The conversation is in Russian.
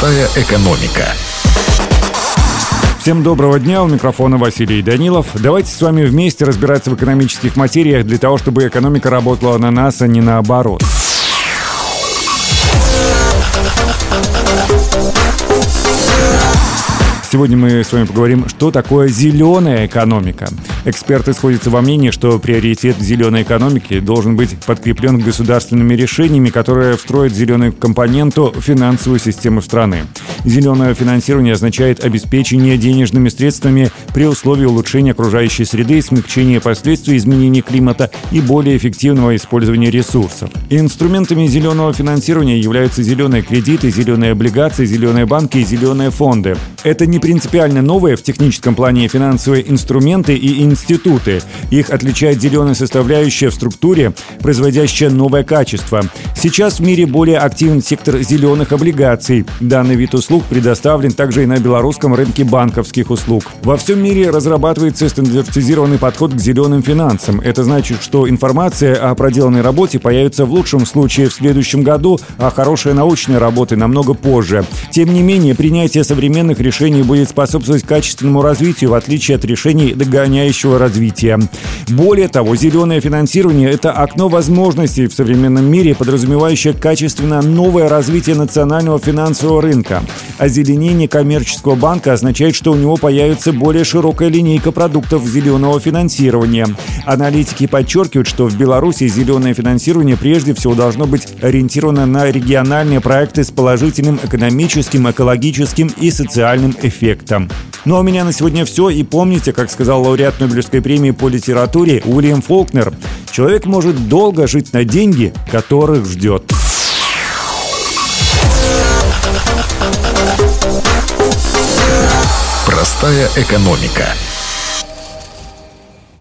Простая экономика. Всем доброго дня, у микрофона Василий Данилов. Давайте с вами вместе разбираться в экономических материях для того, чтобы экономика работала на нас, а не наоборот. Сегодня мы с вами поговорим, что такое зеленая экономика. Эксперты сходятся во мнении, что приоритет зеленой экономики должен быть подкреплен государственными решениями, которые встроят зеленую компоненту в финансовую систему страны. Зеленое финансирование означает обеспечение денежными средствами при условии улучшения окружающей среды, смягчения последствий изменения климата и более эффективного использования ресурсов. Инструментами зеленого финансирования являются зеленые кредиты, зеленые облигации, зеленые банки и зеленые фонды. Это не принципиально новые в техническом плане финансовые инструменты и институты. Их отличает зеленая составляющая в структуре, производящая новое качество. Сейчас в мире более активен сектор зеленых облигаций. Данный вид услуг предоставлен также и на белорусском рынке банковских услуг. Во всем мире разрабатывается стандартизированный подход к зеленым финансам. Это значит, что информация о проделанной работе появится в лучшем случае в следующем году, а хорошие научные работы намного позже. Тем не менее, принятие современных решений будет способствовать качественному развитию, в отличие от решений догоняющего развития. Более того, зеленое финансирование – это окно возможностей в современном мире, подразумевающее качественно новое развитие национального финансового рынка. Озеленение коммерческого банка означает, что у него появится более широкая линейка продуктов зеленого финансирования. Аналитики подчеркивают, что в Беларуси зеленое финансирование прежде всего должно быть ориентировано на региональные проекты с положительным экономическим, экологическим и социальным эффектом. Ну а у меня на сегодня все. И помните, как сказал лауреат Нобелевской премии по литературе Уильям Фолкнер, человек может долго жить на деньги, которых ждет. Простая экономика.